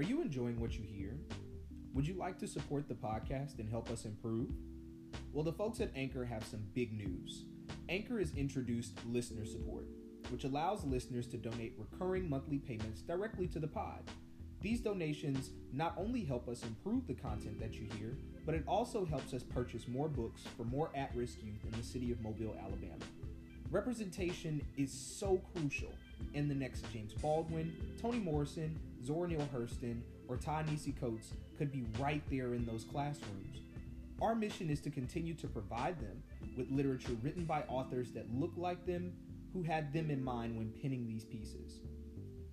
Are you enjoying what you hear? Would you like to support the podcast and help us improve? Well, the folks at Anchor have some big news. Anchor has introduced listener support, which allows listeners to donate recurring monthly payments directly to the pod. These donations not only help us improve the content that you hear, but it also helps us purchase more books for more at risk youth in the city of Mobile, Alabama. Representation is so crucial, and the next James Baldwin, Toni Morrison, Zora Neale Hurston, or Ta-Nehisi Coates could be right there in those classrooms. Our mission is to continue to provide them with literature written by authors that look like them, who had them in mind when penning these pieces.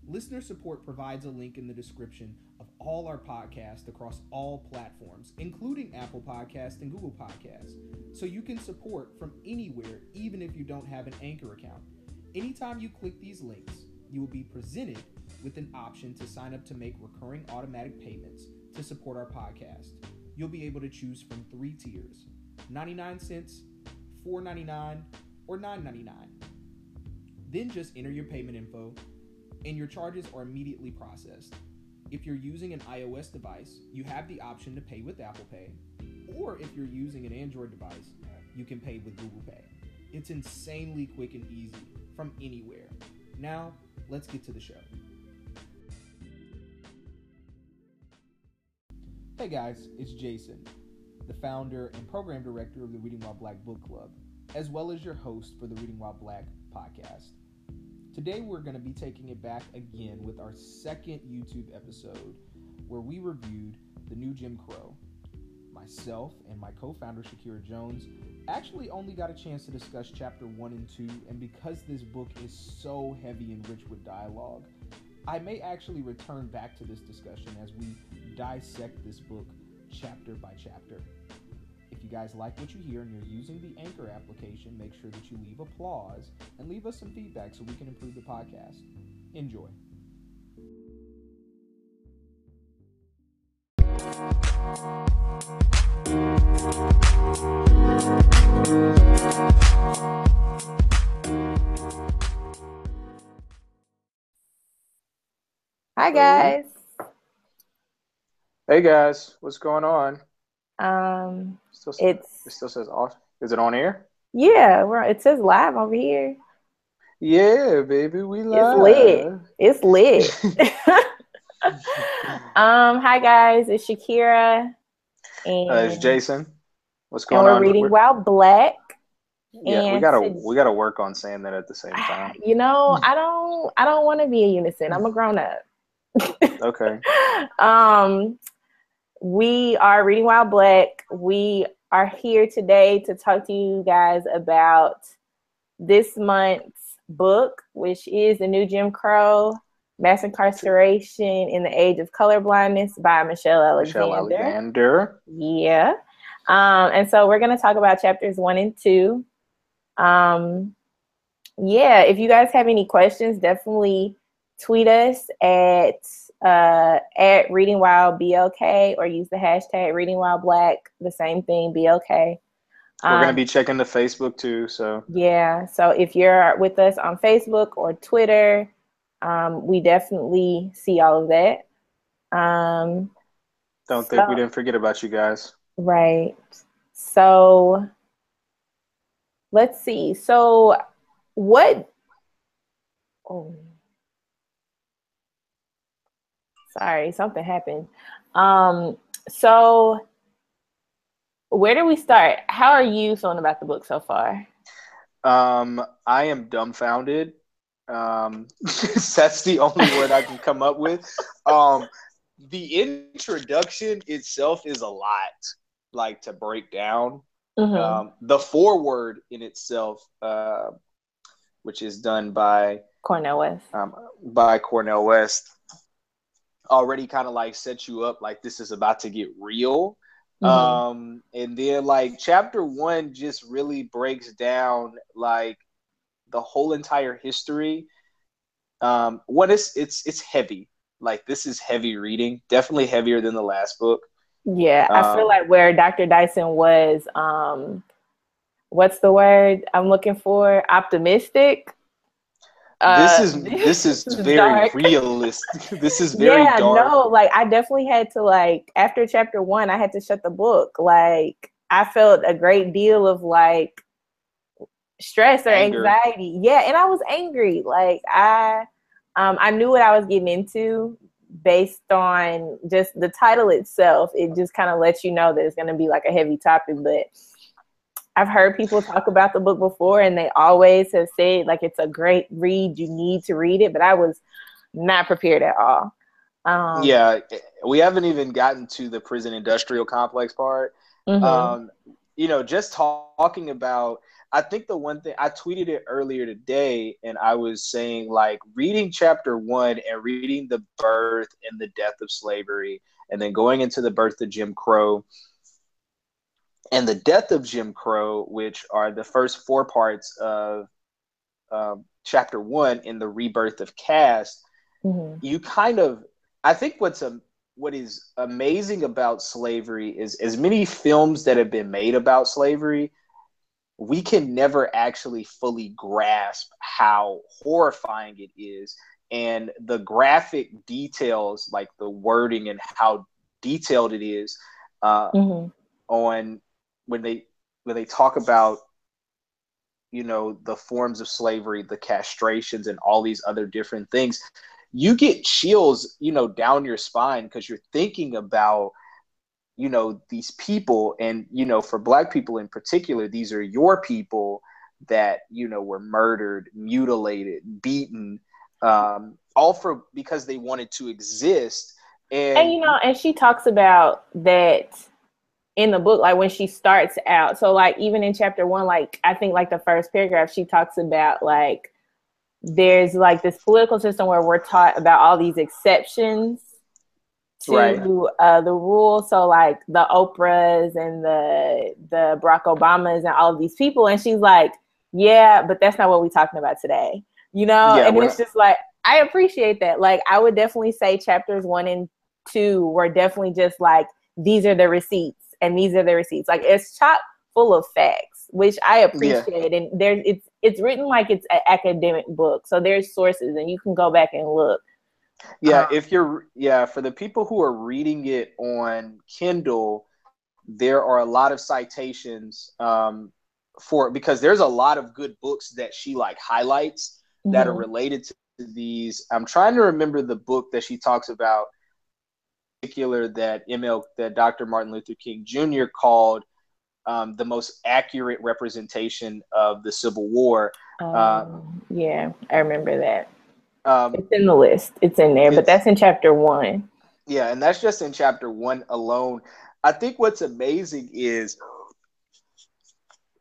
Listener support provides a link in the description of all our podcasts across all platforms, including Apple Podcasts and Google Podcasts, so you can support from anywhere, even if you don't have an Anchor account. Anytime you click these links, you will be presented with an option to sign up to make recurring automatic payments to support our podcast. You'll be able to choose from three tiers 99 cents, $4.99, or $9.99. Then just enter your payment info and your charges are immediately processed. If you're using an iOS device, you have the option to pay with Apple Pay, or if you're using an Android device, you can pay with Google Pay. It's insanely quick and easy from anywhere. Now, let's get to the show. Hey guys, it's Jason, the founder and program director of the Reading While Black Book Club, as well as your host for the Reading While Black podcast. Today, we're going to be taking it back again with our second YouTube episode where we reviewed The New Jim Crow. Myself and my co founder, Shakira Jones, actually only got a chance to discuss chapter 1 and 2, and because this book is so heavy and rich with dialogue, I may actually return back to this discussion as we dissect this book chapter by chapter. If you guys like what you hear and you're using the Anchor application, make sure that you leave applause and leave us some feedback so we can improve the podcast. Enjoy. Hi guys. Hey guys, what's going on? Um, Still, says, it's it still says off. Is it on air? yeah, we're it says live over here. Yeah, baby, we live. It's lit. It's lit. um, hi guys, it's Shakira, and, Uh, it's Jason. What's and going we're on? reading We're- reading While Black. yeah, we gotta to- we gotta work on saying that at the same time. You know, I don't I don't want to be a unison. I'm a grown up. Okay. um, we are reading While Black. We are here today to talk to you guys about this month's book, which is The New Jim Crow Mass Incarceration in the Age of Colorblindness by Michelle Alexander. Michelle Alexander. Yeah. Um, and so we're going to talk about chapters one and two. Um, yeah, if you guys have any questions, definitely tweet us at uh, at Reading While BLK or use the hashtag Reading While Black. The same thing, BLK. We're gonna Um, be checking the Facebook too, so yeah. So if you're with us on Facebook or Twitter, um, we definitely see all of that. Um, don't think So- we didn't forget about you guys. Right. So let's see. So what oh sorry, something happened. Um so where do we start? How are you feeling about the book so far? Um, I am dumbfounded. Um, that's the only word I can come up with. Um, the introduction itself is a lot, like to break down. Mhm. Um, the foreword in itself, uh, which is done by Cornel West. um, by Cornel West, already kind of like set you up like this is about to get real. Mhm. Um, and then like chapter one just really breaks down like the whole entire history. Um, one is it's it's heavy. Like this is heavy reading, definitely heavier than the last book. Yeah, I feel Um, like where Dr. Dyson was um what's the word I'm looking for? Optimistic. Uh, this is this is very realistic. this is very yeah, dark. no, like I definitely had to like after chapter one, I had to shut the book. Like I felt a great deal of like stress or Anger. anxiety. Yeah, and I was angry. Like I um I knew what I was getting into based on just the title itself. It just kind of lets you know that it's gonna be like a heavy topic, but I've heard people talk about the book before and they always have said like it's a great read, you need to read it, but I was not prepared at all. Um, yeah, we haven't even gotten to the prison industrial complex part. Mm-hmm. Um, you know, just talking about I think the one thing I tweeted it earlier today, and I was saying like reading chapter one and reading the birth and the death of slavery, and then going into the birth of Jim Crow and the death of Jim Crow, which are the first four parts of um, chapter one in the rebirth of caste, mm-hmm. you kind of, I think what's a what is amazing about slavery is as many films that have been made about slavery, we can never actually fully grasp how horrifying it is and the graphic details like the wording and how detailed it is uh, mm-hmm. on when they when they talk about you know the forms of slavery the castrations and all these other different things you get chills you know down your spine because you're thinking about you know these people. And you know for black people in particular these are your people that you know were murdered mutilated beaten um all for because they wanted to exist. And, and you know and she talks about that in the book, like when she starts out. So like even in chapter one, like I think like the first paragraph, she talks about like there's like this political system where we're taught about all these exceptions to right. uh, the rule. So like the Oprahs and the the Barack Obamas and all of these people, and she's like, yeah, but that's not what we're talking about today. You know, yeah, and it's just like I appreciate that. Like I would definitely say chapters one and two were definitely just like these are the receipts and these are the receipts. Like it's chock full of facts, which I appreciate. Yeah. And there's it's it's written like it's an academic book, so there's sources, and you can go back and look. Yeah, um, if you're yeah, for the people who are reading it on Kindle, there are a lot of citations um, for because there's a lot of good books that she like highlights mm-hmm. that are mm-hmm. related to these. I'm trying to remember the book that she talks about particular that ML that Dr. Martin Luther King Jr. called um, the most accurate representation of the Civil War. Um, uh, yeah, I remember that. Um, it's in the list. It's in there, but that's in chapter one. Yeah, and that's just in chapter one alone. I think what's amazing is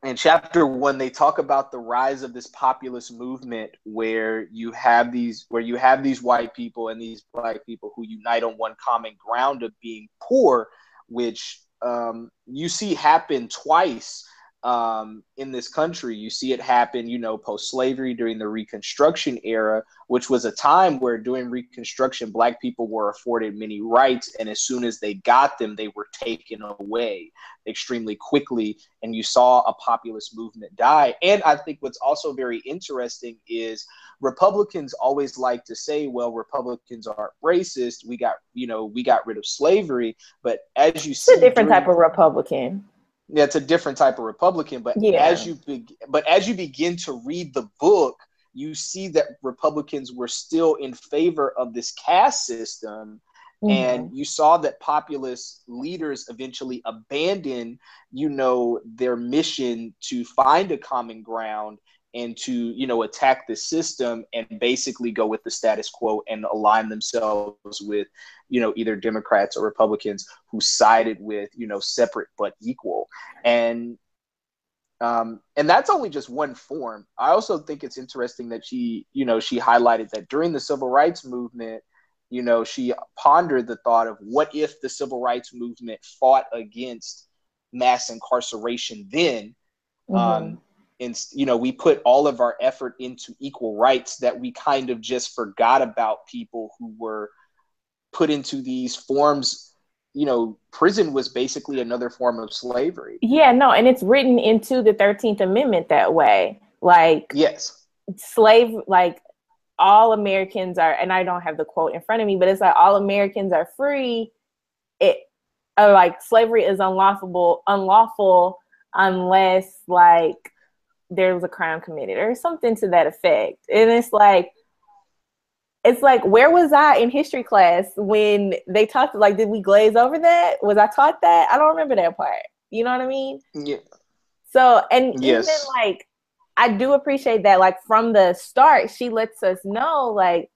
in chapter one they talk about the rise of this populist movement where you have these where you have these white people and these black people who unite on one common ground of being poor which um, you see happen twice um, in this country. You see it happen, you know, post slavery during the Reconstruction era, which was a time where during Reconstruction, Black people were afforded many rights. And as soon as they got them, they were taken away extremely quickly. And you saw a populist movement die. And I think what's also very interesting is Republicans always like to say, well, Republicans aren't racist. We got, you know, we got rid of slavery. But as you it's see, a different during, type of Republican yeah, it's a different type of Republican. But yeah. as you be- but as you begin to read the book, you see that Republicans were still in favor of this caste system. Mm-hmm. And you saw that populist leaders eventually abandon, you know, their mission to find a common ground and to you know attack the system and basically go with the status quo and align themselves with you know either democrats or republicans who sided with you know separate but equal and um, and that's only just one form i also think it's interesting that she you know she highlighted that during the civil rights movement you know she pondered the thought of what if the civil rights movement fought against mass incarceration then mm-hmm. um, and you know we put all of our effort into equal rights that we kind of just forgot about people who were put into these forms. You know prison was basically another form of slavery. Yeah no and it's written into the 13th amendment that way. Like yes. slave like all Americans are, and I don't have the quote in front of me, but it's like all Americans are free. It uh, like slavery is unlawful, unlawful unless like there was a crime committed or something to that effect. And it's like, it's like, where was I in history class when they talked? Like, did we glaze over that? Was I taught that? I don't remember that part. You know what I mean? Yeah. So, and Yes. even like, I do appreciate that. Like from the start, she lets us know like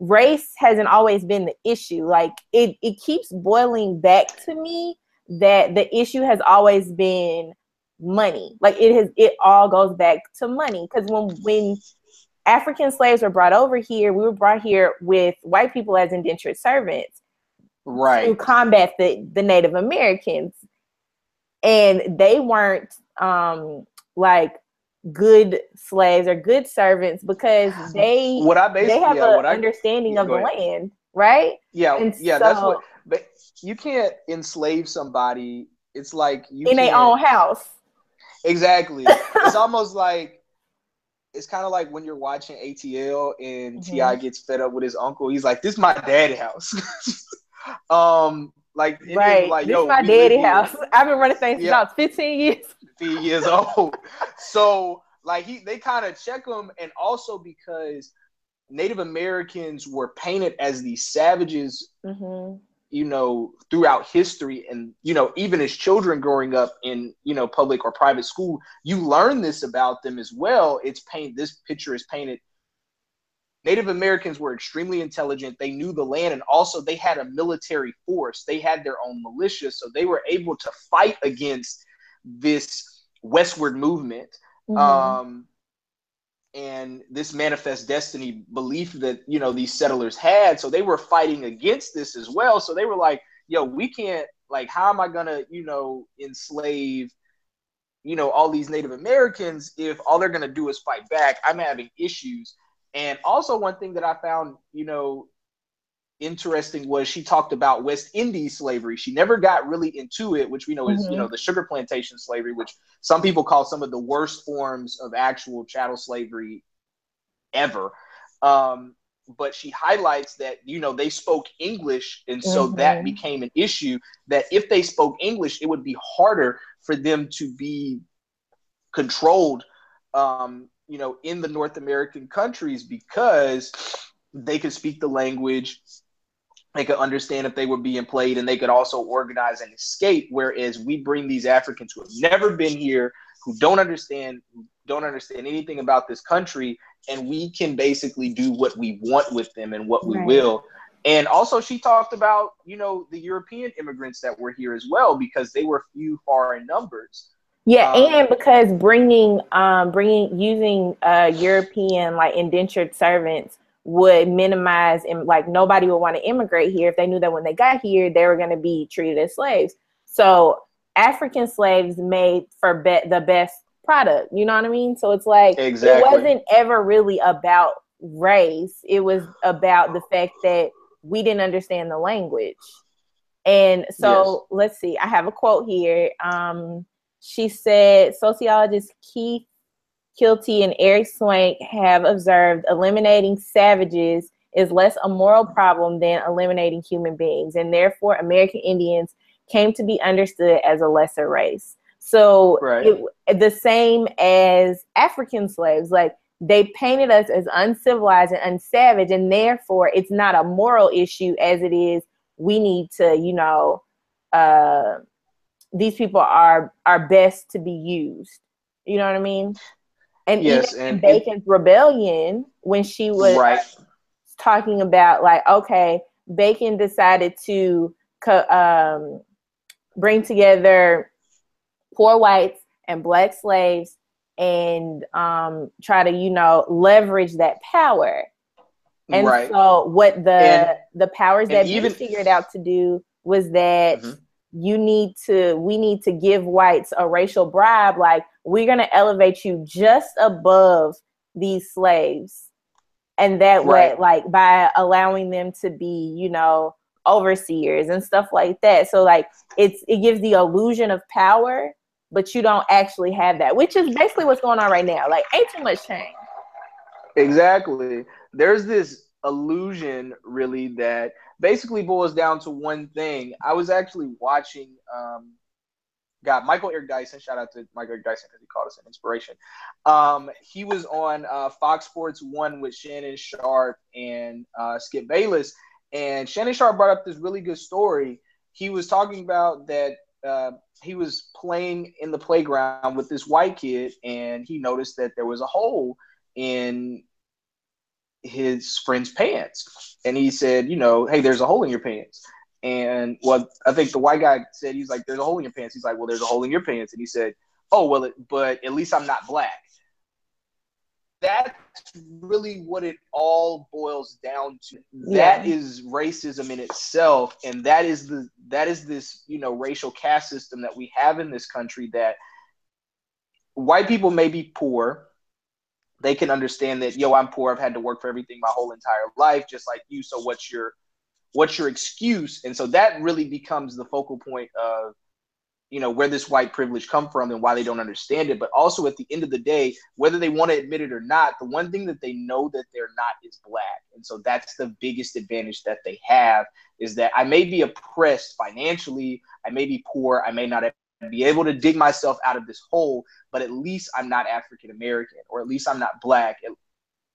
race hasn't always been the issue. Like it, it keeps boiling back to me that the issue has always been money. Like it has, it all goes back to money. Because when when African slaves were brought over here, we were brought here with white people as indentured servants Right. to combat the, the Native Americans. And they weren't um like good slaves or good servants because they What I basically they have yeah, an understanding yeah, of the ahead. land, right? yeah And yeah that's what. But you can't enslave somebody. It's like you in their own house. Exactly. it's almost like it's kind of like when you're watching ATL and Mhm. T.I. gets fed up with his uncle. He's like, "This is my daddy house." um, like and he was Right. like, this "Yo, is my daddy here house. I've been running things since Yeah. I 15 years. 15 years old." so like he they kind of check him, and also because Native Americans were painted as these savages hmm you know throughout history and you know even as children growing up in you know public or private school you learn this about them as well. It's paint this picture is painted. Native americans were extremely intelligent. They knew the land and also they had a military force. They had their own militia so they were able to fight against this westward movement. Mm-hmm. um, and this manifest destiny belief that you know these settlers had. So they were fighting against this as well. So they were like yo we can't like how am i gonna you know enslave you know all these native americans if all they're gonna do is fight back? I'm having issues. And also one thing that i found you know interesting was she talked about west indies slavery she never got really into it which we know is you know the sugar plantation slavery which some people call some of the worst forms of actual chattel slavery ever. Um, but she highlights that you know they spoke English, and so that Mhm. became an issue. That if they spoke English, it would be harder for them to be controlled, um, you know, in the North American countries because they could speak the language. They could understand if they were being played, and they could also organize and escape. Whereas we bring these Africans who have never been here, who don't understand, don't understand anything about this country, and we can basically do what we want with them and what we Right. will. And also, she talked about you know the European immigrants that were here as well because they were few, far in numbers. Yeah, Um, and because bringing, um, bringing using uh, European like indentured servants would minimize and like nobody would want to immigrate here if they knew that when they got here they were going to be treated as slaves. So African slaves made for be- the best product. You know what I mean? So it's like Exactly. it wasn't ever really about race. It was about the fact that we didn't understand the language. And so let's see. I have a quote here. Um, she said sociologist Keith Kilty and Eric Swank have observed eliminating savages is less a moral problem than eliminating human beings, and therefore American Indians came to be understood as a lesser race. So Right. it, the same as African slaves, like they painted us as uncivilized and unsavage, and therefore it's not a moral issue as it is. We need to, you know, uh, these people are are best to be used. You know what I mean? And Yes, and- Bacon's rebellion, when she was Right. talking about like, okay, Bacon decided to um, bring together poor whites and black slaves and um, try to, you know, leverage that power. And right. so what the And- the powers that even- figured out to do was that Mhm. You need to we need to give whites a racial bribe like we're going to elevate you just above these slaves and that way Right. like by allowing them to be you know overseers and stuff like that so like it's it gives the illusion of power but you don't actually have that which is basically what's going on right now like ain't too much change Exactly. there's this illusion really that basically boils down to one thing. I was actually watching um got Michael Eric Dyson. Shout out to Michael Eric Dyson because he called us an inspiration. Um, he was on uh, Fox Sports One with Shannon Sharpe and uh, Skip Bayless, and Shannon Sharpe brought up this really good story. He was talking about that uh, he was playing in the playground with this white kid, and he noticed that there was a hole in his friend's pants, and he said, "You know, hey, there's a hole in your pants." And well, I think the white guy said he's like, "There's a hole in your pants." He's like, "Well, there's a hole in your pants," and he said, "Oh, well, it, but at least I'm not black." That's really what it all boils down to. Yeah. That is racism in itself, and that is the that is this you know racial caste system that we have in this country. That white people may be poor, they can understand that yo, I'm poor. I've had to work for everything my whole entire life, just like you. So what's your what's your excuse? And so that really becomes the focal point of you know where this white privilege come from and why they don't understand it. But also at the end of the day whether they want to admit it or not the one thing that they know that they're not is black. And so that's the biggest advantage that they have is that i may be oppressed financially. I may be poor. I may not be able to dig myself out of this hole but at least i'm not african american or at least i'm not black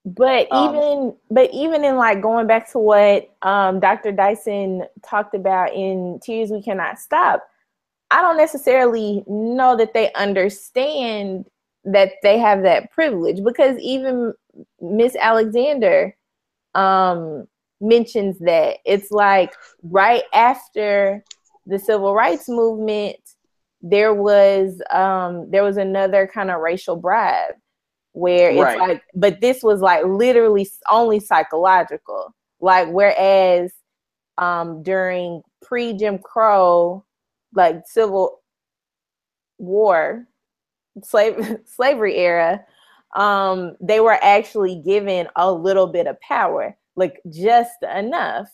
but um, even but even in like going back to what um, Dr. Dyson talked about in Tears We Cannot Stop, I don't necessarily know that they understand that they have that privilege because even Miss Alexander um, mentions that it's like right after the civil rights movement, there was um, there was another kind of racial bribe where it's right. like but this was like literally only psychological like whereas um during pre Jim Crow like civil war slave slavery era um they were actually given a little bit of power like just enough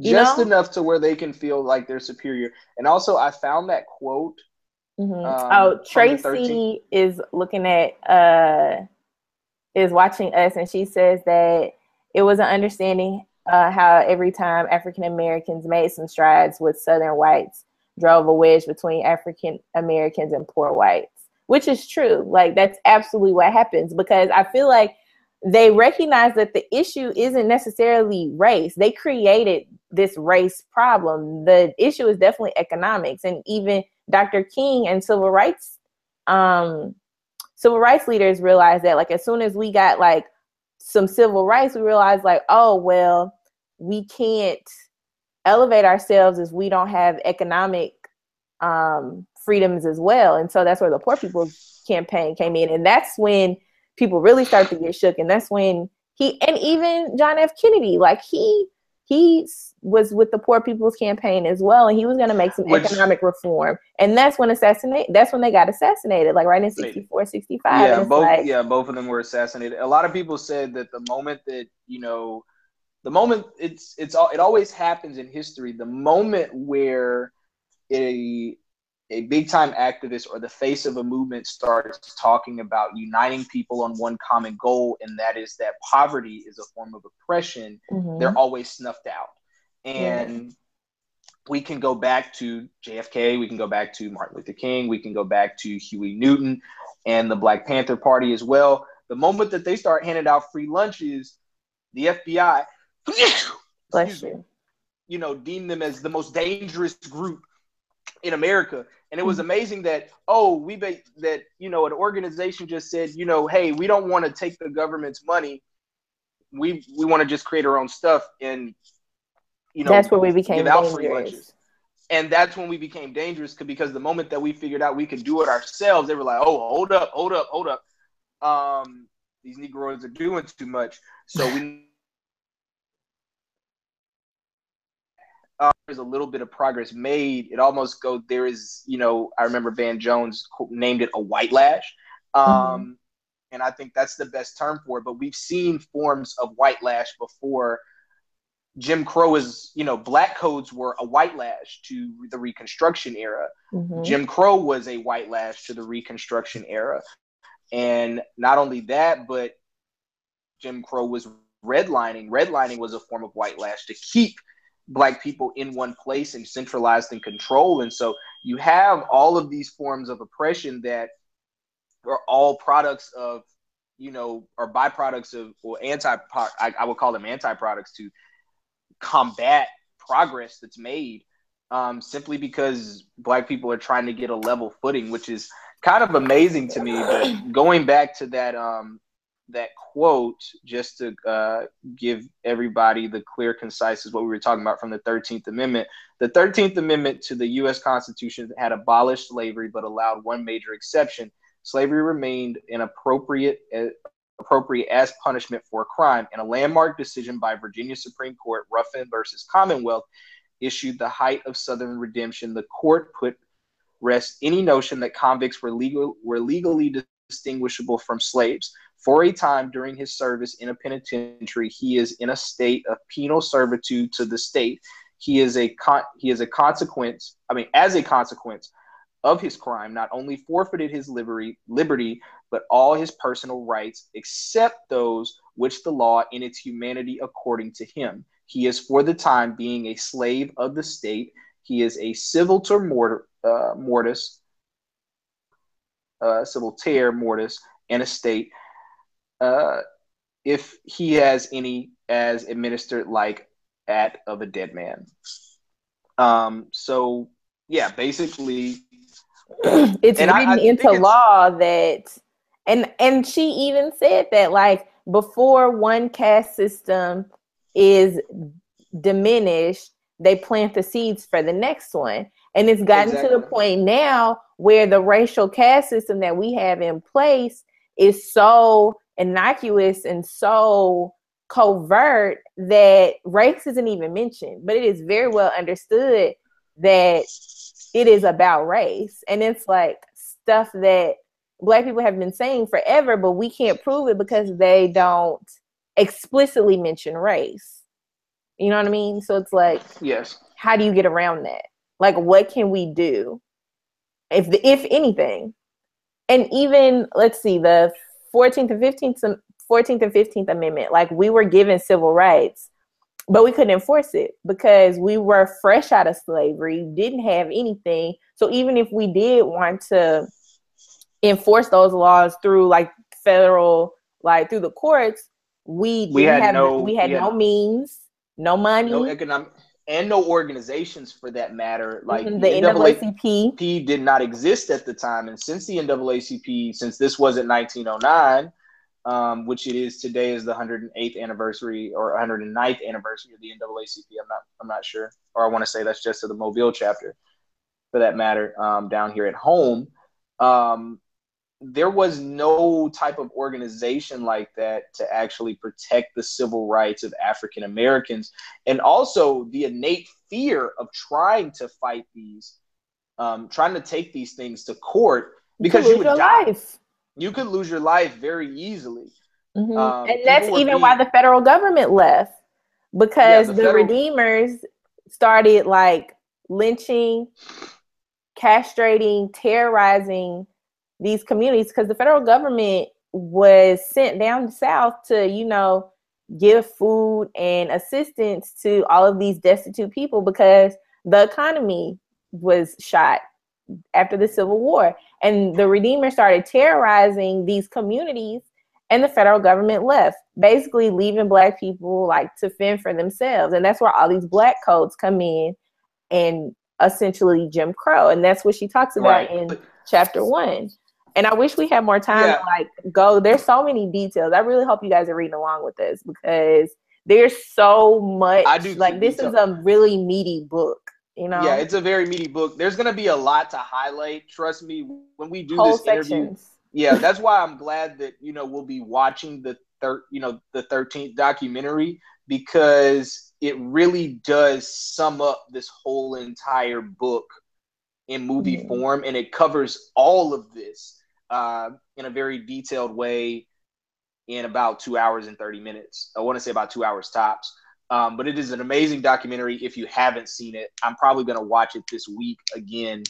just know? enough to where they can feel like they're superior and also i found that quote Mm-hmm. Um, oh, Tracy is looking at uh is watching us, and she says that it was an understanding uh, how every time African Americans made some strides with Southern whites, drove a wedge between African Americans and poor whites, which is true. Like that's absolutely what happens because I feel like they recognize that the issue isn't necessarily race. They created this race problem. The issue is definitely economics, and even Dr. King and civil rights um, civil rights leaders realized that like as soon as we got like some civil rights, we realized like, oh well, we can't elevate ourselves if we don't have economic um, freedoms as well. And so that's where the poor people's campaign came in. And that's when people really start to get shook. And that's when he and even John F. Kennedy, like he he was with the poor people's campaign as well and he was going to make some Which, economic reform and that's when assassinate that's when they got assassinated like right in 64 65 yeah both like, yeah both of them were assassinated a lot of people said that the moment that you know the moment it's it's all it always happens in history the moment where a a big time activist or the face of a movement starts talking about uniting people on one common goal, and that is that poverty is a form of oppression, mm-hmm. they're always snuffed out. And we can go back to JFK, we can go back to Martin Luther King, we can go back to Huey Newton and the Black Panther Party as well. The moment that they start handing out free lunches, the FBI, bless you, you know, deem them as the most dangerous group in America. And it was amazing that oh we be, that you know an organization just said you know hey we don't want to take the government's money, we we want to just create our own stuff and you know that's where we became dangerous. And that's when we became dangerous because the moment that we figured out we could do it ourselves, they were like, "Oh, hold up, hold up, hold up! Um, these Negroes are doing too much." So we uh, there's a little bit of progress made. It almost go there is you know I remember Van Jones named it a white lash, um, mm-hmm. and I think that's the best term for it. But we've seen forms of white lash before. Jim Crow is you know black codes were a white lash to the Reconstruction era. Mm-hmm. Jim Crow was a white lash to the Reconstruction era, and not only that, but Jim Crow was redlining. Redlining was a form of white lash to keep black people in one place and centralized and controlled. And so you have all of these forms of oppression that are all products of, you know, or byproducts of or anti I, I would call them anti products to combat progress that's made um, simply because black people are trying to get a level footing, which is kind of amazing to me. But going back to that um, that quote, just to uh, give everybody the clear, concise is what we were talking about from the Thirteenth Amendment. The Thirteenth Amendment to the U.S. Constitution had abolished slavery, but allowed one major exception: slavery remained inappropriate. Uh, appropriate as punishment for crime. In a landmark decision by Virginia Supreme Court, Ruffin versus Commonwealth, issued the height of Southern redemption, the court put rest any notion that convicts were legal were legally distinguishable from slaves. For a time during his service in a penitentiary, he is in a state of penal servitude to the state. He is a con- he is a consequence. I mean, as a consequence of his crime, not only forfeited his liberty, liberty, but all his personal rights, except those which the law in its humanity according to him. He is for the time being a slave of the state. He is a civilter mortar, uh, mortis, uh, civilter mortis, and a state. Uh, if he has any as administered like at of a dead man. Um, so yeah, basically it's written I, I into law that and and she even said that like before one caste system is diminished, they plant the seeds for the next one. And it's gotten exactly. to the point now where the racial caste system that we have in place is so innocuous and so covert that race isn't even mentioned. But it is very well understood that it is about race. And it's like stuff that black people have been saying forever, but we can't prove it because they don't explicitly mention race. You know what I mean? So it's like, yes. How do you get around that? Like, what can we do, if the, if anything? And even let's see, the 14th and 15th, 14th and 15th Amendment, like we were given civil rights, but we couldn't enforce it because we were fresh out of slavery, didn't have anything. So even if we did want to enforce those laws through like federal, like through the courts, we we had have, no we had, we had no means, no money, no economic and no organizations for that matter. Like mm-hmm, the, the NAACP. NAACP did not exist at the time, and since the NAACP, since this wasn't 1909, um, which it is today, is the 108th anniversary or 109th anniversary of the NAACP. I'm not, I'm not sure, or I want to say that's just to the Mobile chapter, for that matter, um, down here at home. Um, there was no type of organization like that to actually protect the civil rights of African Americans, and also the innate fear of trying to fight these, um, trying to take these things to court because you, you would die. Life. You could lose your life very easily, mm-hmm. um, and that's even being... why the federal government left because yeah, the, the federal... redeemers started like lynching, castrating, terrorizing these communities because the federal government was sent down south to, you know, give food and assistance to all of these destitute people because the economy was shot after the Civil War. And the Redeemer started terrorizing these communities, and the federal government left, basically leaving Black people like to fend for themselves. And that's where all these Black codes come in and essentially Jim Crow. And that's what she talks about right. in chapter one and I wish we had more time yeah. to like go. There's so many details. I really hope you guys are reading along with this because there's so much. I do like this is a really meaty book. You know? Yeah, it's a very meaty book. There's gonna be a lot to highlight. Trust me, when we do Whole this sections. interview. Yeah, that's why I'm glad that you know we'll be watching the third, you know, the 13th documentary because it really does sum up this whole entire book in movie mm-hmm. form and it covers all of this uh, in a very detailed way in about two hours and 30 minutes. I want to say about two hours tops. Um, but it is an amazing documentary. If you haven't seen it, I'm probably going to watch it this week again,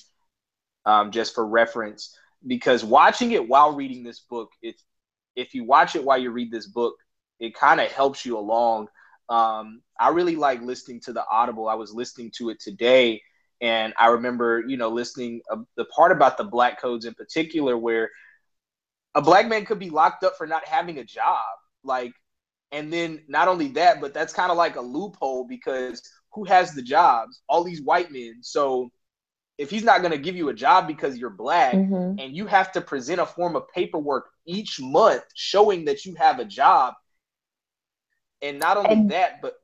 um, just for reference. Because watching it while reading this book, it's if you watch it while you read this book, it kind of helps you along. Um, I really like listening to the Audible. I was listening to it today, and I remember, you know, listening uh, the part about the black codes in particular, where a black man could be locked up for not having a job, like, and then not only that, but that's kind of like a loophole because who has the jobs? All these white men. So if he's not going to give you a job because you're black mm-hmm. and you have to present a form of paperwork each month showing that you have a job and not only and, that but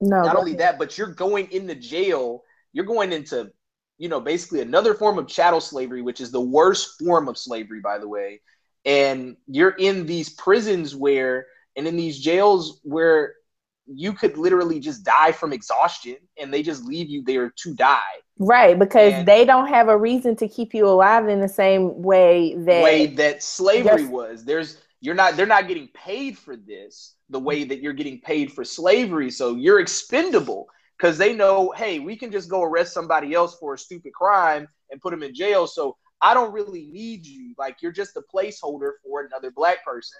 no not only that but you're going in the jail you're going into you know basically another form of chattel slavery which is the worst form of slavery by the way and you're in these prisons where and in these jails where you could literally just die from exhaustion and they just leave you there to die. Right, because and they don't have a reason to keep you alive in the same way that way that slavery was. There's you're not they're not getting paid for this the way that you're getting paid for slavery. So you're expendable because they know, hey, we can just go arrest somebody else for a stupid crime and put them in jail. So I don't really need you. Like you're just a placeholder for another black person.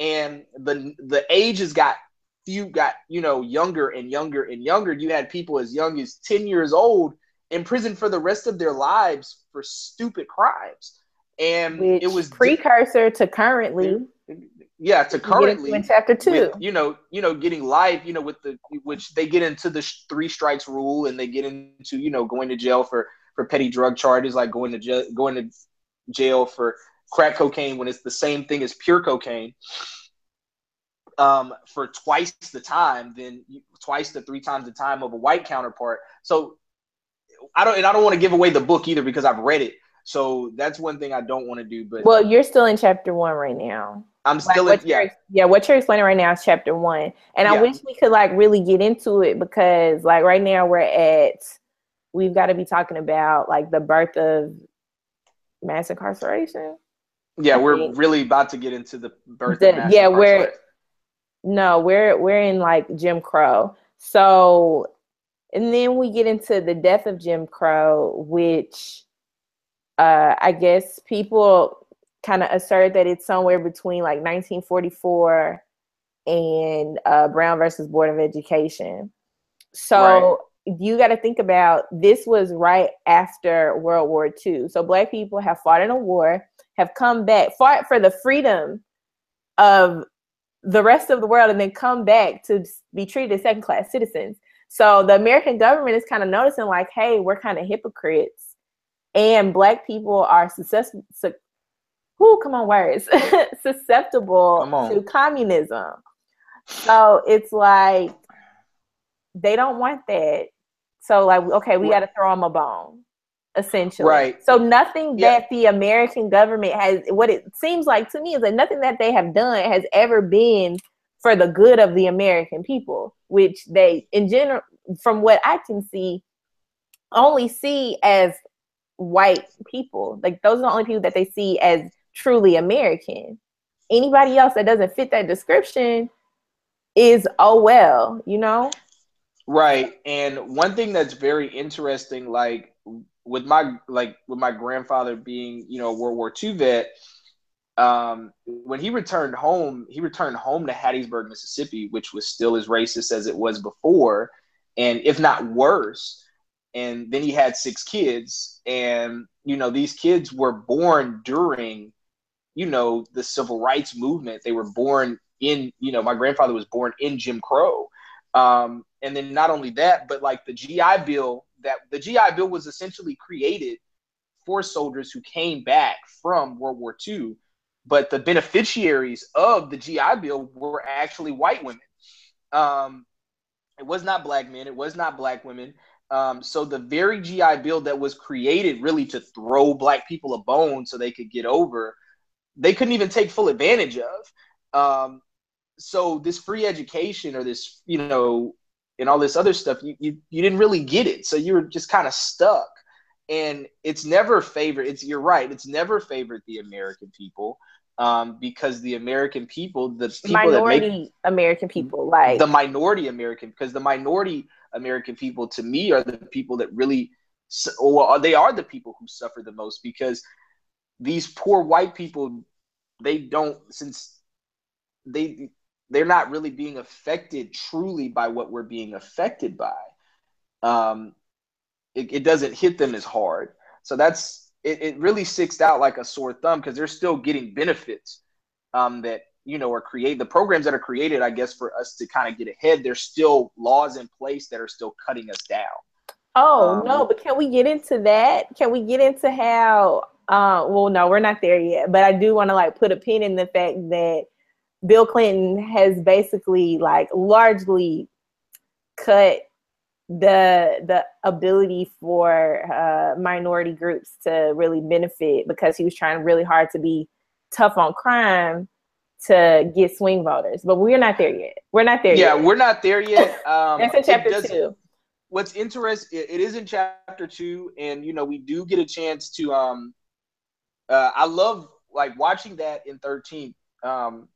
And the the age has got you got you know younger and younger and younger you had people as young as 10 years old in prison for the rest of their lives for stupid crimes and Which it was precursor to currently yeah to currently in chapter two with, you know you know getting life you know with the which they get into the three strikes rule and they get into you know going to jail for for petty drug charges like going to jail going to jail for crack cocaine when it's the same thing as pure cocaine um, for twice the time than twice to three times the time of a white counterpart. So I don't, and I don't want to give away the book either because I've read it. So that's one thing I don't want to do. But well, you're still in chapter one right now. I'm still like, in, yeah. Yeah, what you're explaining right now is chapter one, and yeah. I wish we could like really get into it because like right now we're at we've got to be talking about like the birth of mass incarceration. Yeah, we're really about to get into the birth. The, yeah, we're no, we're we're in like Jim Crow. So and then we get into the death of Jim Crow, which uh, I guess people kind of assert that it's somewhere between like 1944 and uh, Brown versus Board of Education. So right. you got to think about this was right after World War II. So black people have fought in a war, have come back, fought for the freedom of the rest of the world and then come back to be treated as second class citizens. So the American government is kind of noticing, like, hey, we're kind of hypocrites, and black people are susceptible. Su- Who come on, words susceptible on. to communism. So it's like they don't want that. So like, okay, we got to throw them a bone essentially. Right. So nothing that the American government has what it seems like to me is that nothing that they have done has ever been for the good of the American people, which they in general from what I can see only see as white people. Like those are the only people that they see as truly American. Anybody else that doesn't fit that description is oh well, you know? Right. And one thing that's very interesting, like with my like with my grandfather being you know World War II vet, um, when he returned home, he returned home to Hattiesburg, Mississippi, which was still as racist as it was before, and if not worse. And then he had six kids, and you know these kids were born during, you know, the civil rights movement. They were born in, you know, my grandfather was born in Jim Crow. Um, and then not only that, but like the GI Bill that the GI Bill was essentially created for soldiers who came back from World War II, but the beneficiaries of the GI Bill were actually white women. Um, it was not black men. It was not black women. Um, so the very GI Bill that was created really to throw black people a bone so they could get over, they couldn't even take full advantage of. Um, so this free education or this, you know, and all this other stuff, you, you, you didn't really get it. So you were just kind of stuck. And it's never favored. It's you're right. It's never favored the American people um, because the American people, the people minority that make, American people, like the minority American, because the minority American people to me are the people that really, well, they are the people who suffer the most because these poor white people, they don't since they they're not really being affected truly by what we're being affected by. Um, it, it doesn't hit them as hard. So that's it, it really sticks out like a sore thumb because they're still getting benefits um, that you know are created. The programs that are created, I guess, for us to kind of get ahead. There's still laws in place that are still cutting us down. Oh um, no, but can we get into that? Can we get into how? Uh, well, no, we're not there yet. But I do want to like put a pin in the fact that Bill Clinton has basically like largely cut the the ability for uh, minority groups to really benefit because he was trying really hard to be tough on crime to get swing voters. But we're not there yet. We're not there yet. yeah, yet. we're not there yet. Um, That's in chapter two. What's interesting, it is in chapter two, and you know we do get a chance to. Um, uh, I love like watching that in thirteen. Um,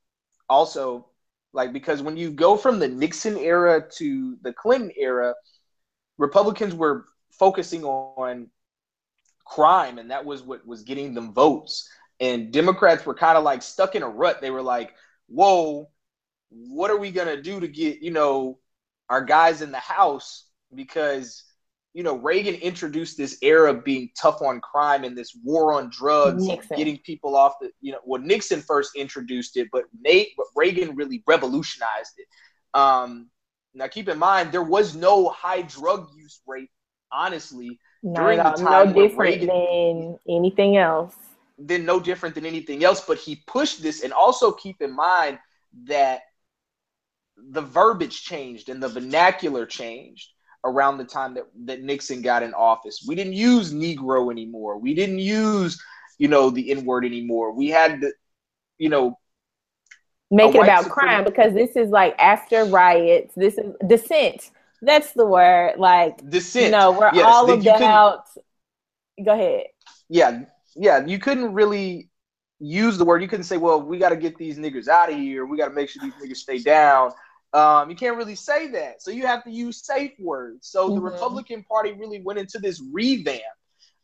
also, like because when you go from the Nixon era to the Clinton era, Republicans were focusing on crime, and that was what was getting them votes. And Democrats were kind of like stuck in a rut. They were like, "Whoa, what are we gonna do to get you know our guys in the House?" Because you know Reagan introduced this era of being tough on crime and this war on drugs, getting people off the you know. Well, Nixon first introduced it, but Nate but Reagan really revolutionized it. Um, now, keep in mind, there was no high drug use rate, honestly, Not during the time. No different Reagan, than anything else. Then no different than anything else. But he pushed this, and also keep in mind that the verbiage changed and the vernacular changed around the time that, that Nixon got in office. We didn't use Negro anymore. We didn't use, you know, the N word anymore. We had the, you know, make it about crime because this is like after riots. This is dissent. That's the word. Like dissent. You know, we're yes, all about. Go ahead. Yeah, yeah. You couldn't really use the word. You couldn't say, "Well, we got to get these niggers out of here. We got to make sure these niggers stay down." Um, you can't really say that, so you have to use safe words. So mm-hmm. the Republican Party really went into this revamp.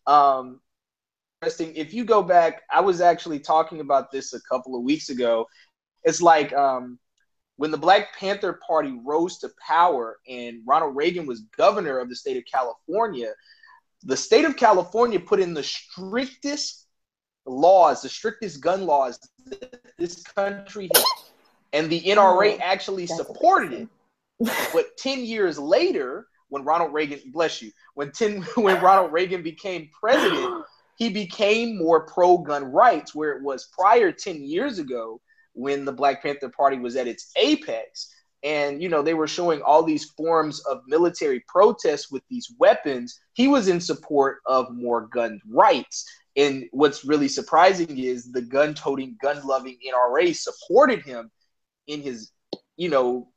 Um, interesting. If you go back, I was actually talking about this a couple of weeks ago, it's like um, when the Black Panther Party rose to power and Ronald Reagan was governor of the state of California, the state of California put in the strictest laws, the strictest gun laws that this country has. And the NRA oh, actually supported it. but 10 years later, when Ronald Reagan, bless you, when 10 when Ronald Reagan became president, he became more pro gun rights, where it was prior 10 years ago when the Black Panther Party was at its apex. And, you know, they were showing all these forms of military protests with these weapons. He was in support of more gun rights. And what's really surprising is the gun toting, gun loving NRA supported him in his, you know,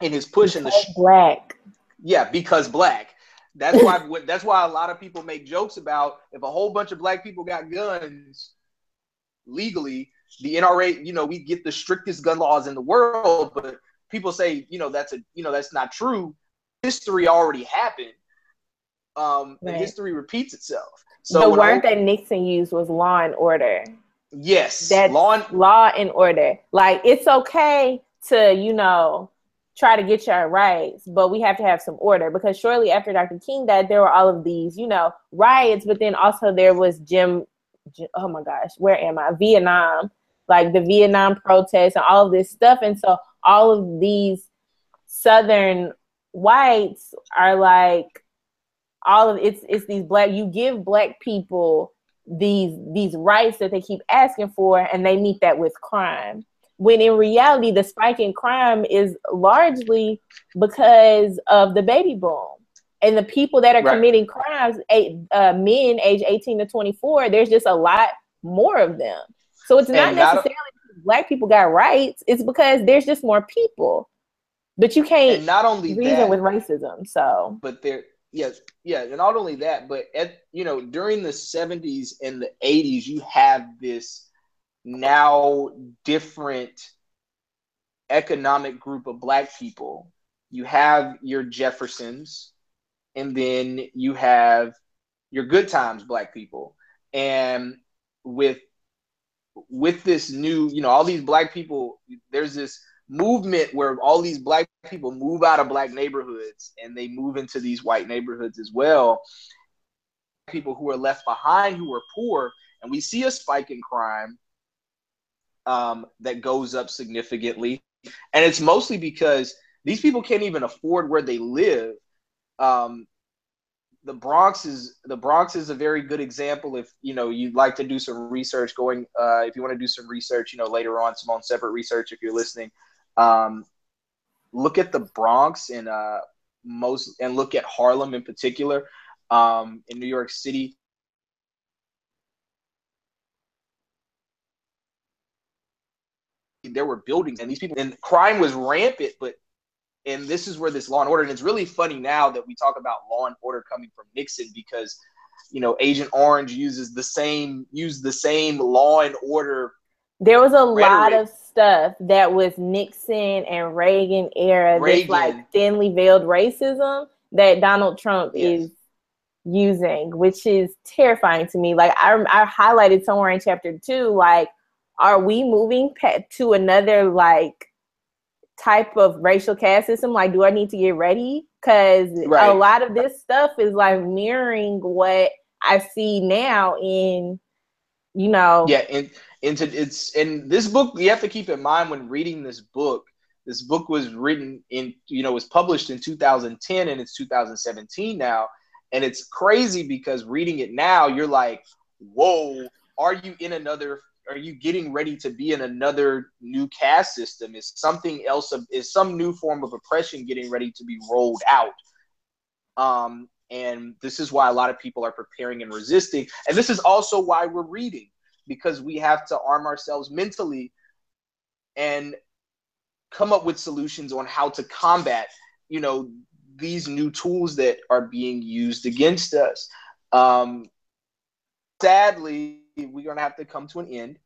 in his push because in the sh- black. Yeah, because black. That's why. that's why a lot of people make jokes about if a whole bunch of black people got guns legally, the NRA, you know, we get the strictest gun laws in the world, but people say, you know, that's a, you know, that's not true. History already happened. Um, right. and history repeats itself. So the word I, that Nixon used was law and order. Yes, that's law and law and order. Like it's okay to, you know, try to get your rights, but we have to have some order because shortly after Dr. King died, there were all of these, you know, riots, but then also there was Jim oh my gosh, where am I? Vietnam, like the Vietnam protests and all of this stuff. And so all of these Southern whites are like, all of it's it's these black you give black people these these rights that they keep asking for and they meet that with crime when in reality the spike in crime is largely because of the baby boom and the people that are right. committing crimes, eight, uh, men age 18 to 24, there's just a lot more of them. So it's not necessarily not, black people got rights. It's because there's just more people. But you can't not only reason that, with racism. So, but there, yes, yeah, and not only that, but at you know during the 70s and the 80s, you have this now different economic group of black people. You have your Jeffersons, and then you have your good times black people and with with this new you know all these black people there's this movement where all these black people move out of black neighborhoods and they move into these white neighborhoods as well. People who are left behind who are poor, and we see a spike in crime um, that goes up significantly. And it's mostly because these people can't even afford where they live. Um, the Bronx is the Bronx is a very good example. If you know you'd like to do some research, going uh, if you want to do some research, you know later on some on separate research if you're listening, um, look at the Bronx and uh, most and look at Harlem in particular um, in New York City. There were buildings and these people and crime was rampant, but and this is where this law and order and it's really funny now that we talk about law and order coming from Nixon because you know Agent Orange uses the same use the same law and order there was a rhetoric. lot of stuff that was Nixon and Reagan era, Reagan. this like thinly veiled racism that Donald Trump yes. is using, which is terrifying to me. Like I, I highlighted somewhere in chapter two, like, are we moving to another like type of racial caste system? Like, do I need to get ready? Because right. a lot of this stuff is like mirroring what I see now in, you know, yeah, and into it's in this book you have to keep in mind when reading this book this book was written in you know was published in 2010 and it's 2017 now. And it's crazy because reading it now you're like whoa are you in another are you getting ready to be in another new caste system? Is something else is some new form of oppression getting ready to be rolled out? Um and this is why a lot of people are preparing and resisting. And this is also why we're reading because we have to arm ourselves mentally and come up with solutions on how to combat, you know, these new tools that are being used against us. Um, sadly, we're gonna have to come to an end.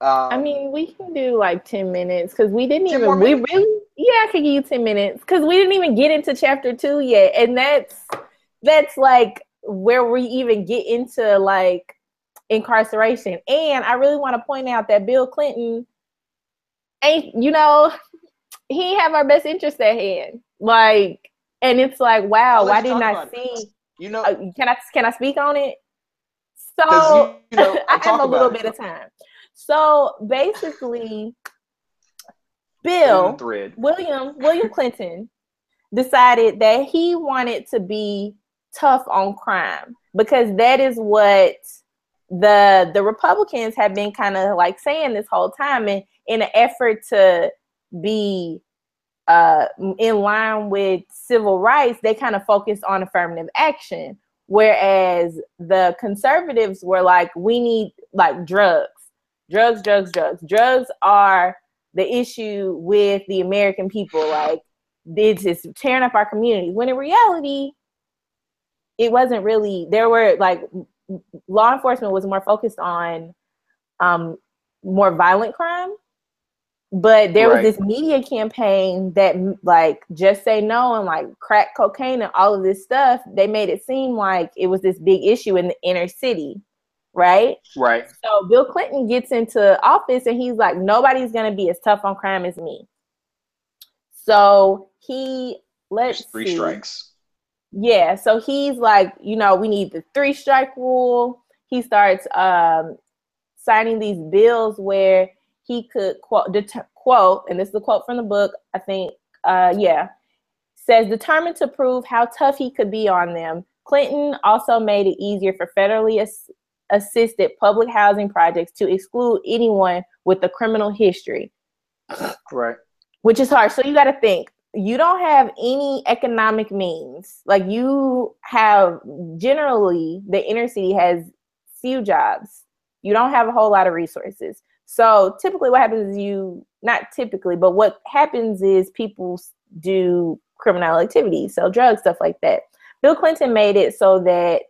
Um, I mean, we can do like ten minutes because we didn't even. We really, yeah, I could give you ten minutes because we didn't even get into chapter two yet, and that's that's like where we even get into like incarceration. And I really want to point out that Bill Clinton ain't, you know, he have our best interest at hand. Like, and it's like, wow, why didn't I see? You know, uh, can I can I speak on it? So you, you know, I have a little bit of time. So basically, Bill William William Clinton decided that he wanted to be tough on crime because that is what the the Republicans have been kind of like saying this whole time, and in an effort to be uh, in line with civil rights, they kind of focused on affirmative action, whereas the conservatives were like, we need like drugs, drugs, drugs, drugs. Drugs are the issue with the American people. Like this is tearing up our communities. When in reality, it wasn't really. There were like law enforcement was more focused on um, more violent crime but there right. was this media campaign that like just say no and like crack cocaine and all of this stuff they made it seem like it was this big issue in the inner city right right so bill clinton gets into office and he's like nobody's going to be as tough on crime as me so he let's three see. strikes yeah, so he's like, you know, we need the three strike rule. He starts um, signing these bills where he could quote, det- quote, and this is a quote from the book. I think, uh, yeah, says determined to prove how tough he could be on them. Clinton also made it easier for federally ass- assisted public housing projects to exclude anyone with a criminal history. Right. Which is hard. So you got to think you don't have any economic means. Like you have generally the inner city has few jobs. You don't have a whole lot of resources. So typically what happens is you not typically, but what happens is people do criminal activity, sell drugs, stuff like that. Bill Clinton made it so that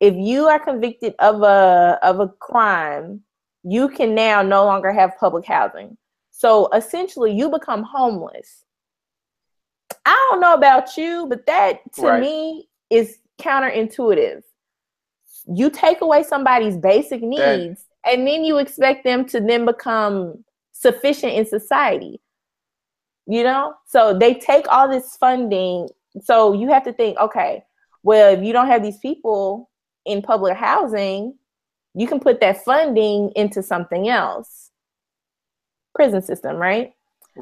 if you are convicted of a of a crime, you can now no longer have public housing. So essentially you become homeless I don't know about you, but that to right. me is counterintuitive. You take away somebody's basic needs that, and then you expect them to then become sufficient in society. You know? So they take all this funding. So you have to think, okay, well, if you don't have these people in public housing, you can put that funding into something else. Prison system, right?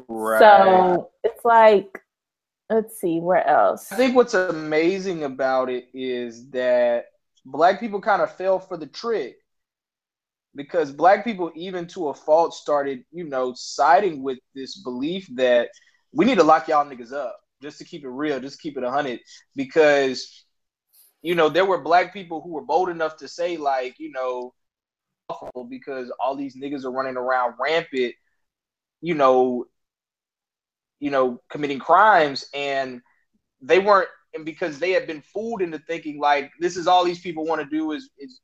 Right. So it's like, let's see, where else? I think what's amazing about it is that black people kind of fell for the trick because black people, even to a fault, started, you know, siding with this belief that we need to lock y'all niggas up just to keep it real, just keep it 100. Because, you know, there were black people who were bold enough to say, like, you know, because all these niggas are running around rampant, you know, you know, committing crimes and they weren't and because they had been fooled into thinking like this is all these people want to do is is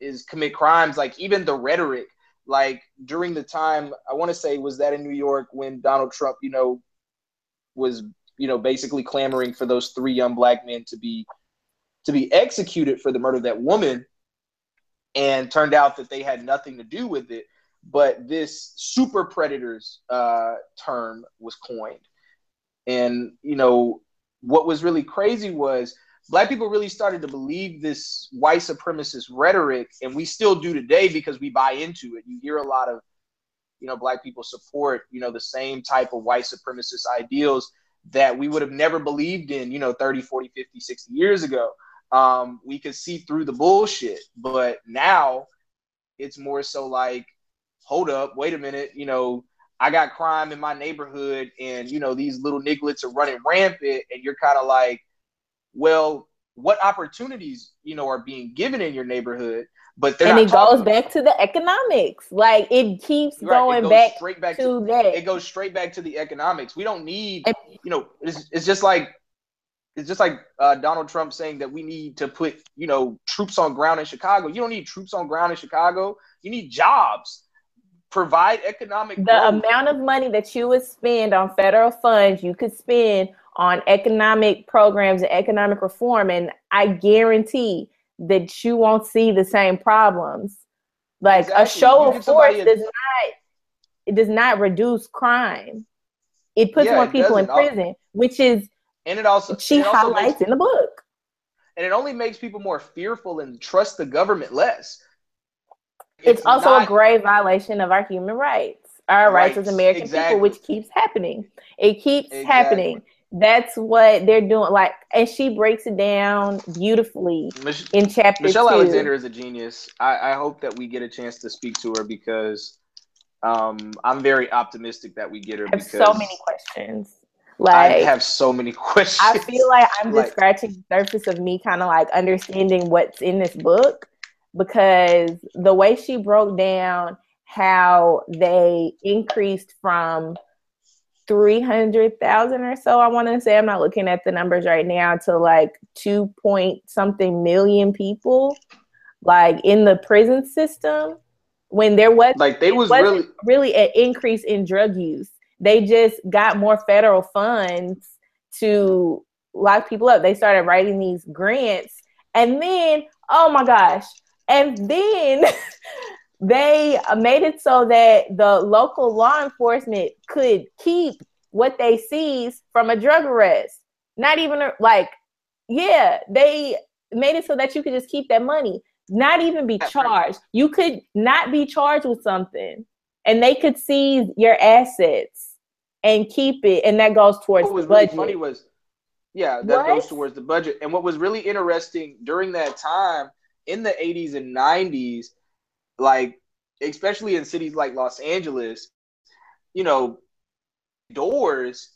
is commit crimes. Like even the rhetoric like during the time i want to say was that in new york when donald trump you know was you know basically clamoring for those three young black men to be to be executed for the murder of that woman and turned out that they had nothing to do with it but this super predators uh, term was coined. And you know what was really crazy was black people really started to believe this white supremacist rhetoric and we still do today because we buy into it. You hear a lot of you know black people support you know the same type of white supremacist ideals that we would have never believed in you know 30 40 50 60 years ago. Um, we could see through the bullshit but now it's more so like hold up wait a minute you know I got crime in my neighborhood and you know these little nigglets are running rampant and you're kind of like well what opportunities you know are being given in your neighborhood but and it goes back to the economics like it keeps right. going it back, straight back to, to, that it goes straight back to the economics we don't need you know it's, it's just like it's just like uh, Donald Trump saying that we need to put you know troops on ground in Chicago. You don't need troops on ground in Chicago. You need jobs provide economic the growth. amount of money that you would spend on federal funds you could spend on economic programs and economic reform and i guarantee that you won't see the same problems. Like exactly. a show of force does not it does not reduce crime. It puts yeah, more people in prison which is and it also she it also highlights makes, in the book. And it only makes people more fearful and trust the government less it's, it's also not, a grave violation of our human rights, our rights, rights as American exactly. people, which keeps happening. It keeps exactly. happening. That's what they're doing. Like, and she breaks it down beautifully Mich- in chapter Michelle two. Alexander is a genius. I, I hope that we get a chance to speak to her because um, I'm very optimistic that we get her. I have so many questions. Like I have so many questions. I feel like I'm just like, scratching the surface of me kind of like understanding what's in this book because the way she broke down how they increased from 300,000 or so, I want to say, I'm not looking at the numbers right now, to like 2 point something million people, like in the prison system, when there was like they was really really an increase in drug use. They just got more federal funds to lock people up. They started writing these grants, and then oh my gosh, and then they made it so that the local law enforcement could keep what they seized from a drug arrest. Not even like, yeah, they made it so that you could just keep that money, not even be charged. You could not be charged with something, and they could seize your assets and keep it, and that goes towards what was the budget. Really funny was, yeah, that what? goes towards the budget. And what was really interesting during that time in the 80s and 90s, like especially in cities like Los Angeles, you know, doors,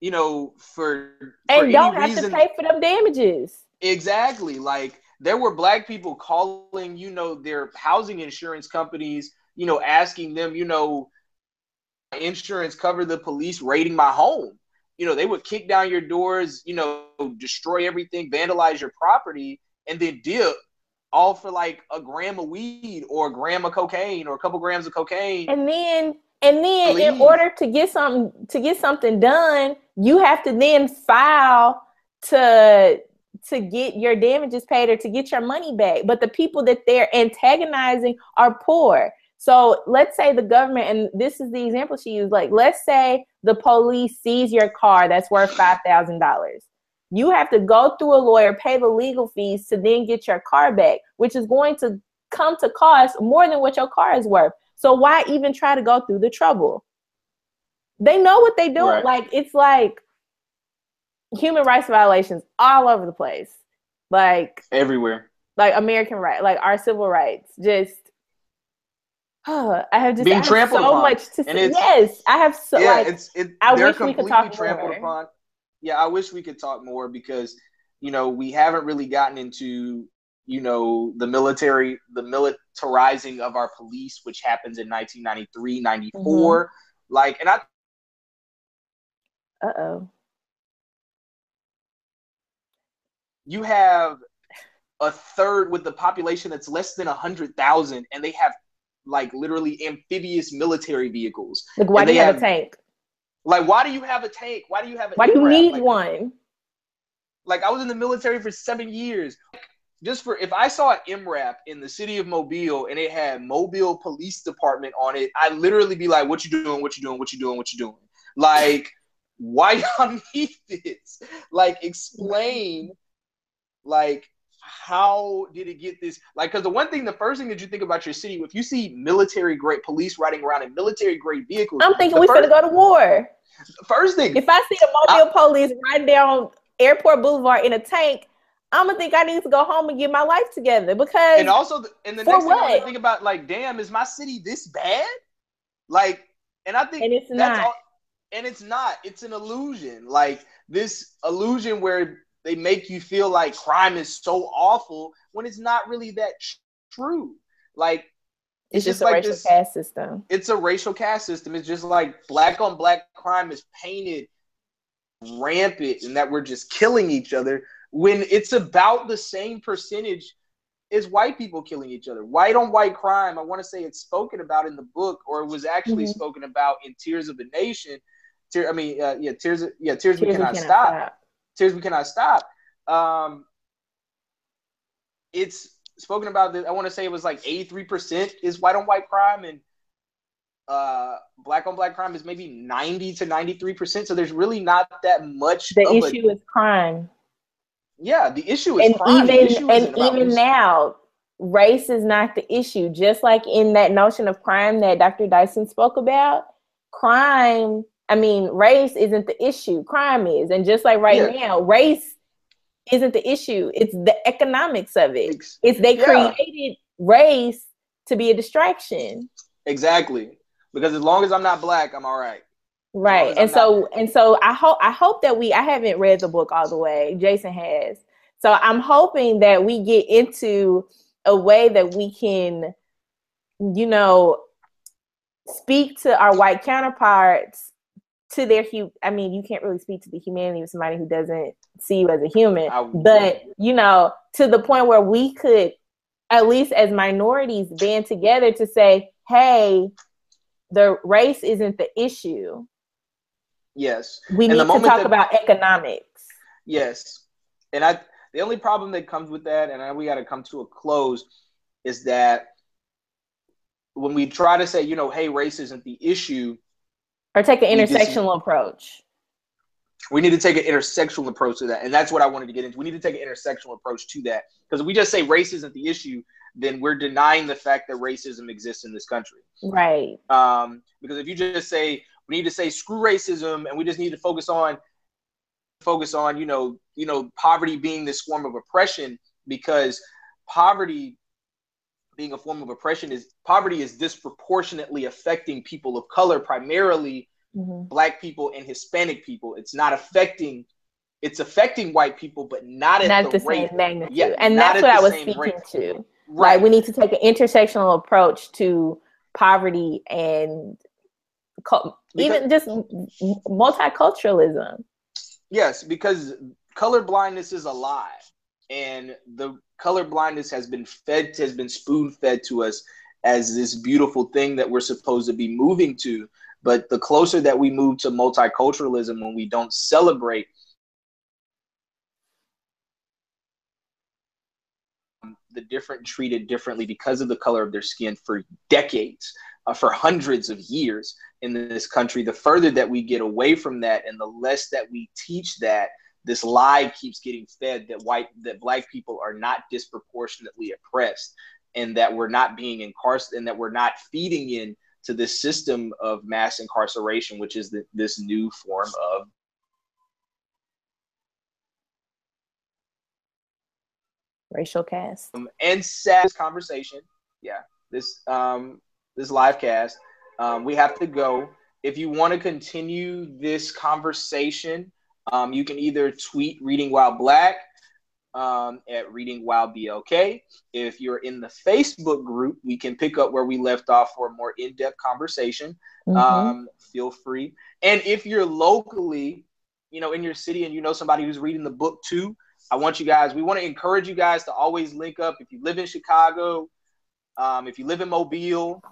you know, for, for and don't have reason, to pay for them damages. Exactly. Like there were black people calling, you know, their housing insurance companies, you know, asking them, you know, insurance cover the police raiding my home. You know, they would kick down your doors, you know, destroy everything, vandalize your property, and then dip all for like a gram of weed or a gram of cocaine or a couple grams of cocaine. And then and then Please. in order to get something to get something done, you have to then file to to get your damages paid or to get your money back. But the people that they're antagonizing are poor. So let's say the government, and this is the example she used, like let's say the police seize your car that's worth five thousand dollars. You have to go through a lawyer, pay the legal fees to then get your car back, which is going to come to cost more than what your car is worth. So why even try to go through the trouble? They know what they do. Right. Like it's like human rights violations all over the place. Like everywhere. Like American right, like our civil rights. Just Oh, I have just being I have trampled so upon. much to say. Yes, I have so. Yeah, like, it's it, I wish we could talk more. Upon. Yeah, I wish we could talk more because you know we haven't really gotten into you know the military, the militarizing of our police, which happens in 1993, 94. Mm-hmm. Like, and I. Uh oh. You have a third with the population that's less than a hundred thousand, and they have like literally amphibious military vehicles. Like, why do you have, have, a tank? Like, why do you have a tank? Why do you have? A Why do you need like, one? Like, I was in the military for seven years. Just for if I saw an MRAP in the city of Mobile and it had Mobile Police Department on it, I'd literally be like, "What you doing? What you doing? What you doing? What you doing?" Like, why y'all need this? Like, explain. Like, how did it get this? Like, because the one thing, the first thing that you think about your city, if you see military grade police riding around in military grade vehicles, I'm thinking we're going to go to war. First thing, if I see the mobile I, police riding down Airport Boulevard in a tank, I'm gonna think I need to go home and get my life together because. And also, the, and the next what? thing I think about, like, damn, is my city this bad? Like, and I think and it's not. All, and it's not. It's an illusion. Like this illusion where they make you feel like crime is so awful when it's not really that true. Like it's, it's just, just, a like racial this, caste system. It's a racial caste system. It's just like black on black crime is painted rampant and that we're just killing each other when it's about the same percentage as white people killing each other. White on white crime, I want to say it's spoken about in the book or it was actually mm-hmm. spoken about in Tears of a Nation. Tear, I mean, uh, yeah, Tears, yeah, Tears, Tears we cannot, cannot stop. stop. Tears We Cannot Stop. Um, it's spoken about that. I want to say it was like 83% is white on white crime and uh, black on black crime is maybe 90 to 93%. So there's really not that much. The issue a, is crime. Yeah, the issue is and crime. Even, and even now, race is not the issue. Just like in that notion of crime that Dr. Dyson spoke about, crime I mean, race isn't the issue, crime is. And just like right yeah. now, race isn't the issue, it's the economics of it. It's they yeah. created race to be a distraction. Exactly. Because as long as I'm not black, I'm all right. Right. And so not- and so I hope I hope that we I haven't read the book all the way. Jason has. So I'm hoping that we get into a way that we can you know speak to our white counterparts to their hu I mean, you can't really speak to the humanity of somebody who doesn't see you as a human. but you know, to the point where we could at least as minorities band together to say, hey, the race isn't the issue. Yes. We and need to talk that, about economics. Yes. And I the only problem that comes with that, and we got to come to a close, is that when we try to say, you know, hey, race isn't the issue, or take an intersectional approach. We need to take an intersectional approach to that. And that's what I wanted to get into. We need to take an intersectional approach to that. Because if we just say race isn't the issue, then we're denying the fact that racism exists in this country. Right. Um, because if you just say we need to say screw racism and we just need to focus on focus on, you know, you know, poverty being this form of oppression because poverty being a form of oppression is poverty is disproportionately affecting people of color, primarily mm-hmm. black people and Hispanic people. It's not affecting it's affecting white people, but not at not the, the rate. same magnitude. Yeah, and that's what I was speaking rate. to. Right. Like we need to take an intersectional approach to poverty and co- even just multiculturalism. Yes, because color blindness is a lie, and the color blindness has been fed has been spoon fed to us as this beautiful thing that we're supposed to be moving to but the closer that we move to multiculturalism when we don't celebrate the different treated differently because of the color of their skin for decades, uh, for hundreds of years in this country. The further that we get away from that, and the less that we teach that, this lie keeps getting fed that white that black people are not disproportionately oppressed and that we're not being incarcerated and that we're not feeding in to this system of mass incarceration which is the, this new form of racial cast. Um, and sad conversation. Yeah this um this live cast. Um, we have to go. If you want to continue this conversation um, you can either tweet reading while black um, at reading while blk if you're in the facebook group we can pick up where we left off for a more in-depth conversation mm-hmm. um, feel free and if you're locally you know in your city and you know somebody who's reading the book too I want you guys, we want to encourage you guys to always link up. If you live in Chicago, um, if you live in Mobile,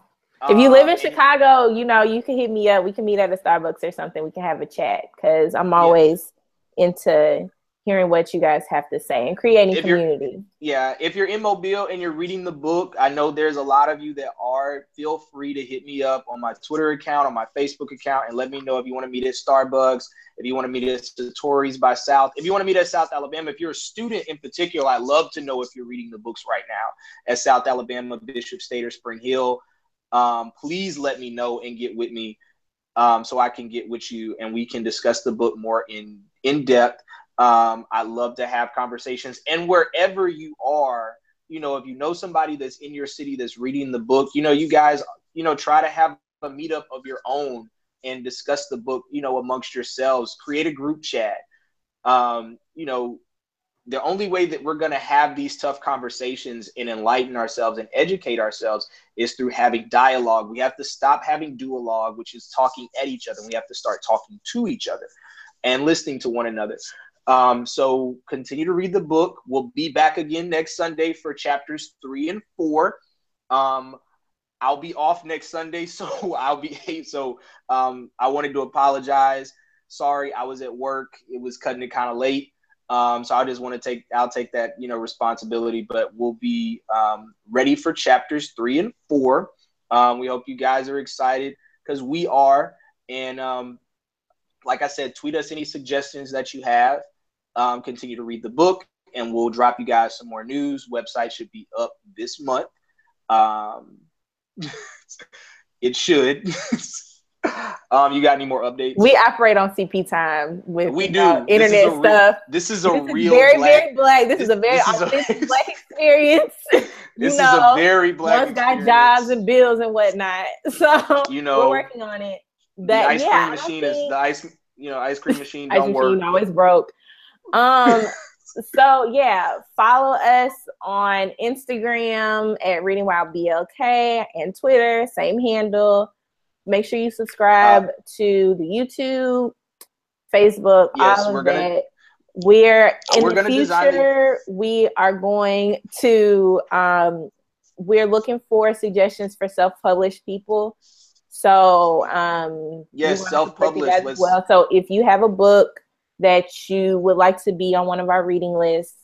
if you live in um, Chicago, you know, you can hit me up. We can meet at a Starbucks or something. We can have a chat because I'm always into hearing what you guys have to say and creating if community. Yeah, if you're in Mobile and you're reading the book, I know there's a lot of you that are. Feel free to hit me up on my Twitter account, on my Facebook account, and let me know if you want to meet at Starbucks, if you want to meet at Satori's by South, if you want to meet at South Alabama. If you're a student in particular, I love to know if you're reading the books right now at South Alabama, Bishop State, or Spring Hill. Um, please let me know and get with me um, so I can get with you and we can discuss the book more in in depth. Um, I love to have conversations. And wherever you are, you know, if you know somebody that's in your city that's reading the book, you know, you guys, you know, try to have a meetup of your own and discuss the book, you know, amongst yourselves. Create a group chat. Um, you know, the only way that we're going to have these tough conversations and enlighten ourselves and educate ourselves is through having dialogue. We have to stop having duologue, which is talking at each other. We have to start talking to each other and listening to one another. Um, so continue to read the book. We'll be back again next Sunday for chapters three and four. Um, I'll be off next Sunday, so I'll be so um, I wanted to apologize. Sorry, I was at work. It was cutting it kind of late. Um, so I just want to take I'll take that you know responsibility, but we'll be um, ready for chapters three and four. Um, we hope you guys are excited because we are. And um, like I said, tweet us any suggestions that you have um, continue to read the book, and we'll drop you guys some more news. Website should be up this month. Um, it should. um, you got any more updates? We operate on CP time with we do internet this stuff. Real, this is a this real is very black, very black. This, this is a very authentic black experience. this you know, is a very black. One's got jobs and bills and whatnot, so you know we're working on it. That, the ice yeah, cream machine is the ice. You know, ice cream machine don't ice work. Machine always broke. Um, so yeah, follow us on Instagram at Reading While BLK and Twitter, same handle. Make sure you subscribe uh, to the YouTube, Facebook, yes, all of gonna, that. We're in we're the future. We are going to. Um, we're looking for suggestions for self-published people. So um, yes, self-published. as Well, so if you have a book that you would like to be on one of our reading lists,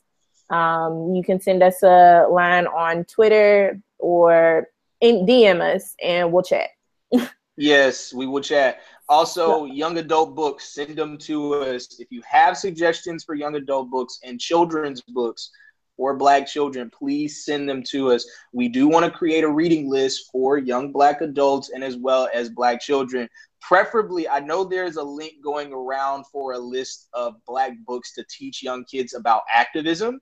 um, you can send us a line on Twitter or in DM us and we'll chat. yes, we will chat. Also, young adult books, send them to us. If you have suggestions for young adult books and children's books for Black children, please send them to us. We do want to create a reading list for young Black adults and as well as Black children preferably i know there's a link going around for a list of black books to teach young kids about activism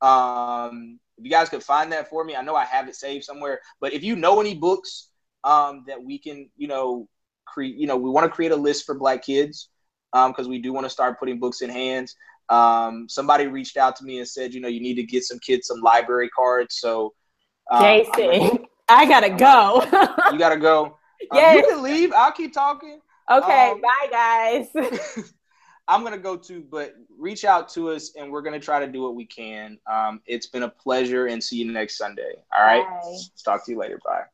um, if you guys could find that for me i know i have it saved somewhere but if you know any books um, that we can you know create you know we want to create a list for black kids because um, we do want to start putting books in hands um, somebody reached out to me and said you know you need to get some kids some library cards so um, jason i gotta go you gotta go yeah, you can leave. I'll keep talking. Okay, um, bye guys. I'm gonna go too, but reach out to us and we're gonna try to do what we can. Um, it's been a pleasure and see you next Sunday. All right. Bye. Talk to you later. Bye.